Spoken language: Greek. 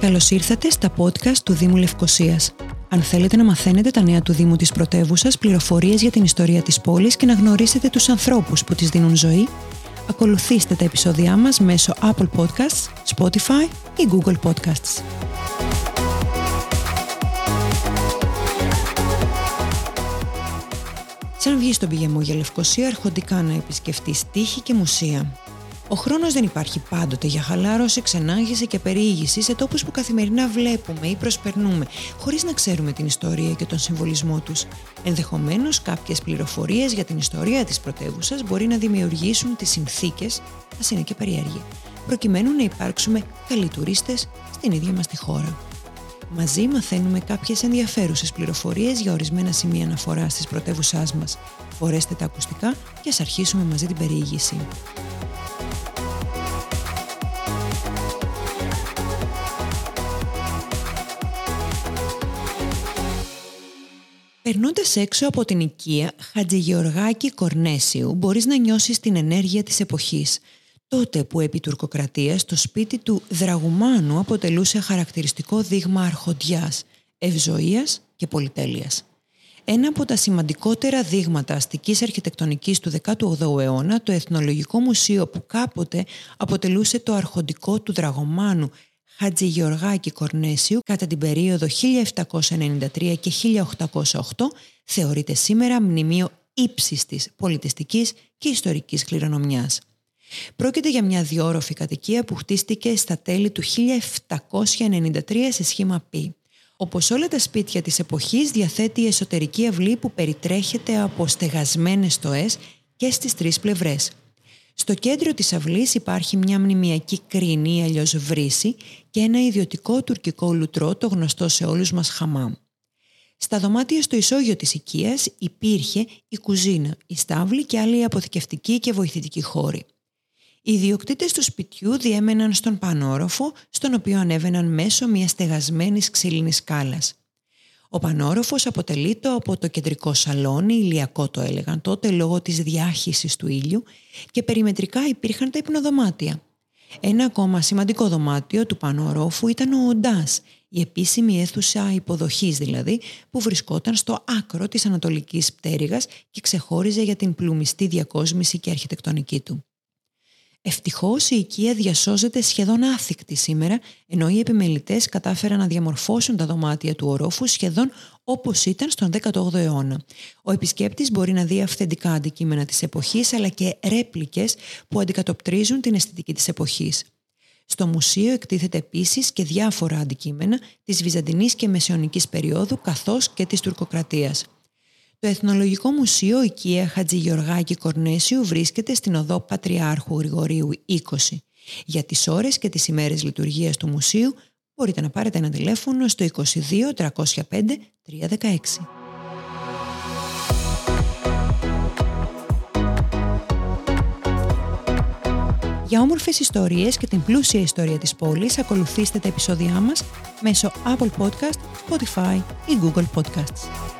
Καλώς ήρθατε στα podcast του Δήμου Λευκοσίας. Αν θέλετε να μαθαίνετε τα νέα του Δήμου της πρωτεύουσας, πληροφορίες για την ιστορία της πόλης και να γνωρίσετε τους ανθρώπους που της δίνουν ζωή, ακολουθήστε τα επεισόδια μας μέσω Apple Podcasts, Spotify ή Google Podcasts. Σαν βγει στον πηγεμό για Λευκοσία, αρχοντικά να επισκεφτείς τύχη και μουσεία. Ο χρόνος δεν υπάρχει πάντοτε για χαλάρωση, ξενάγηση και περιήγηση σε τόπους που καθημερινά βλέπουμε ή προσπερνούμε, χωρίς να ξέρουμε την ιστορία και τον συμβολισμό τους. Ενδεχομένως, κάποιες πληροφορίες για την ιστορία της πρωτεύουσας μπορεί να δημιουργήσουν τις συνθήκες, ας είναι και περιέργεια, προκειμένου να υπάρξουμε καλοί τουρίστες στην ίδια μας τη χώρα. Μαζί μαθαίνουμε κάποιες ενδιαφέρουσες πληροφορίες για ορισμένα σημεία αναφοράς της πρωτεύουσάς μας. Φορέστε τα ακουστικά και ας αρχίσουμε μαζί την περιήγηση. Περνώντας έξω από την οικία Χατζηγεωργάκη Κορνέσιου, μπορείς να νιώσεις την ενέργεια της εποχής. Τότε που επί τουρκοκρατίας το σπίτι του Δραγουμάνου αποτελούσε χαρακτηριστικό δείγμα αρχοντιάς, ευζοίας και πολυτέλειας. Ένα από τα σημαντικότερα δείγματα αστικής αρχιτεκτονικής του 18ου αιώνα, το Εθνολογικό Μουσείο που κάποτε αποτελούσε το αρχοντικό του Δραγωμάνου Χατζη Γεωργάκη Κορνέσιου κατά την περίοδο 1793 και 1808 θεωρείται σήμερα μνημείο ύψης της πολιτιστικής και ιστορικής κληρονομιάς. Πρόκειται για μια διόροφη κατοικία που χτίστηκε στα τέλη του 1793 σε σχήμα π. Όπως όλα τα σπίτια της εποχής διαθέτει εσωτερική αυλή που περιτρέχεται από στεγασμένες στοές και στις τρεις πλευρές. Στο κέντρο της αυλής υπάρχει μια μνημιακή κρίνη ή αλλιώς βρύση και ένα ιδιωτικό τουρκικό λουτρό το γνωστό σε όλους μας χαμάμ. Στα δωμάτια στο ισόγειο της οικίας υπήρχε η κουζίνα, η στάβλη και άλλοι αποθηκευτικοί και βοηθητικοί χώροι. Οι ιδιοκτήτες του σπιτιού διέμεναν στον πανόροφο, στον οποίο ανέβαιναν μέσω μιας στεγασμένης ξύλινης σκάλας. Ο πανόροφος αποτελείται από το κεντρικό σαλόνι, ηλιακό το έλεγαν τότε λόγω της διάχυσης του ήλιου, και περιμετρικά υπήρχαν τα υπνοδωμάτια. Ένα ακόμα σημαντικό δωμάτιο του πανόροφου ήταν ο Οντά, η επίσημη αίθουσα υποδοχής δηλαδή, που βρισκόταν στο άκρο της Ανατολικής Πτέρυγας και ξεχώριζε για την πλουμιστή διακόσμηση και αρχιτεκτονική του. Ευτυχώς η οικία διασώζεται σχεδόν άθικτη σήμερα, ενώ οι επιμελητές κατάφεραν να διαμορφώσουν τα δωμάτια του ορόφου σχεδόν όπως ήταν στον 18ο αιώνα. Ο επισκέπτης μπορεί να δει αυθεντικά αντικείμενα της εποχής, αλλά και ρέπλικες που αντικατοπτρίζουν την αισθητική της εποχής. Στο μουσείο εκτίθεται επίσης και διάφορα αντικείμενα της Βυζαντινής και Μεσαιωνικής περίοδου καθώς και της τουρκοκρατίας. Το Εθνολογικό Μουσείο Οικία Χατζηγεωργάκη Κορνέσιου βρίσκεται στην οδό Πατριάρχου Γρηγορίου 20. Για τις ώρες και τις ημέρες λειτουργίας του μουσείου μπορείτε να πάρετε ένα τηλέφωνο στο 22 305 316. Για όμορφες ιστορίες και την πλούσια ιστορία της πόλης ακολουθήστε τα επεισόδια μας μέσω Apple Podcast, Spotify ή Google Podcasts.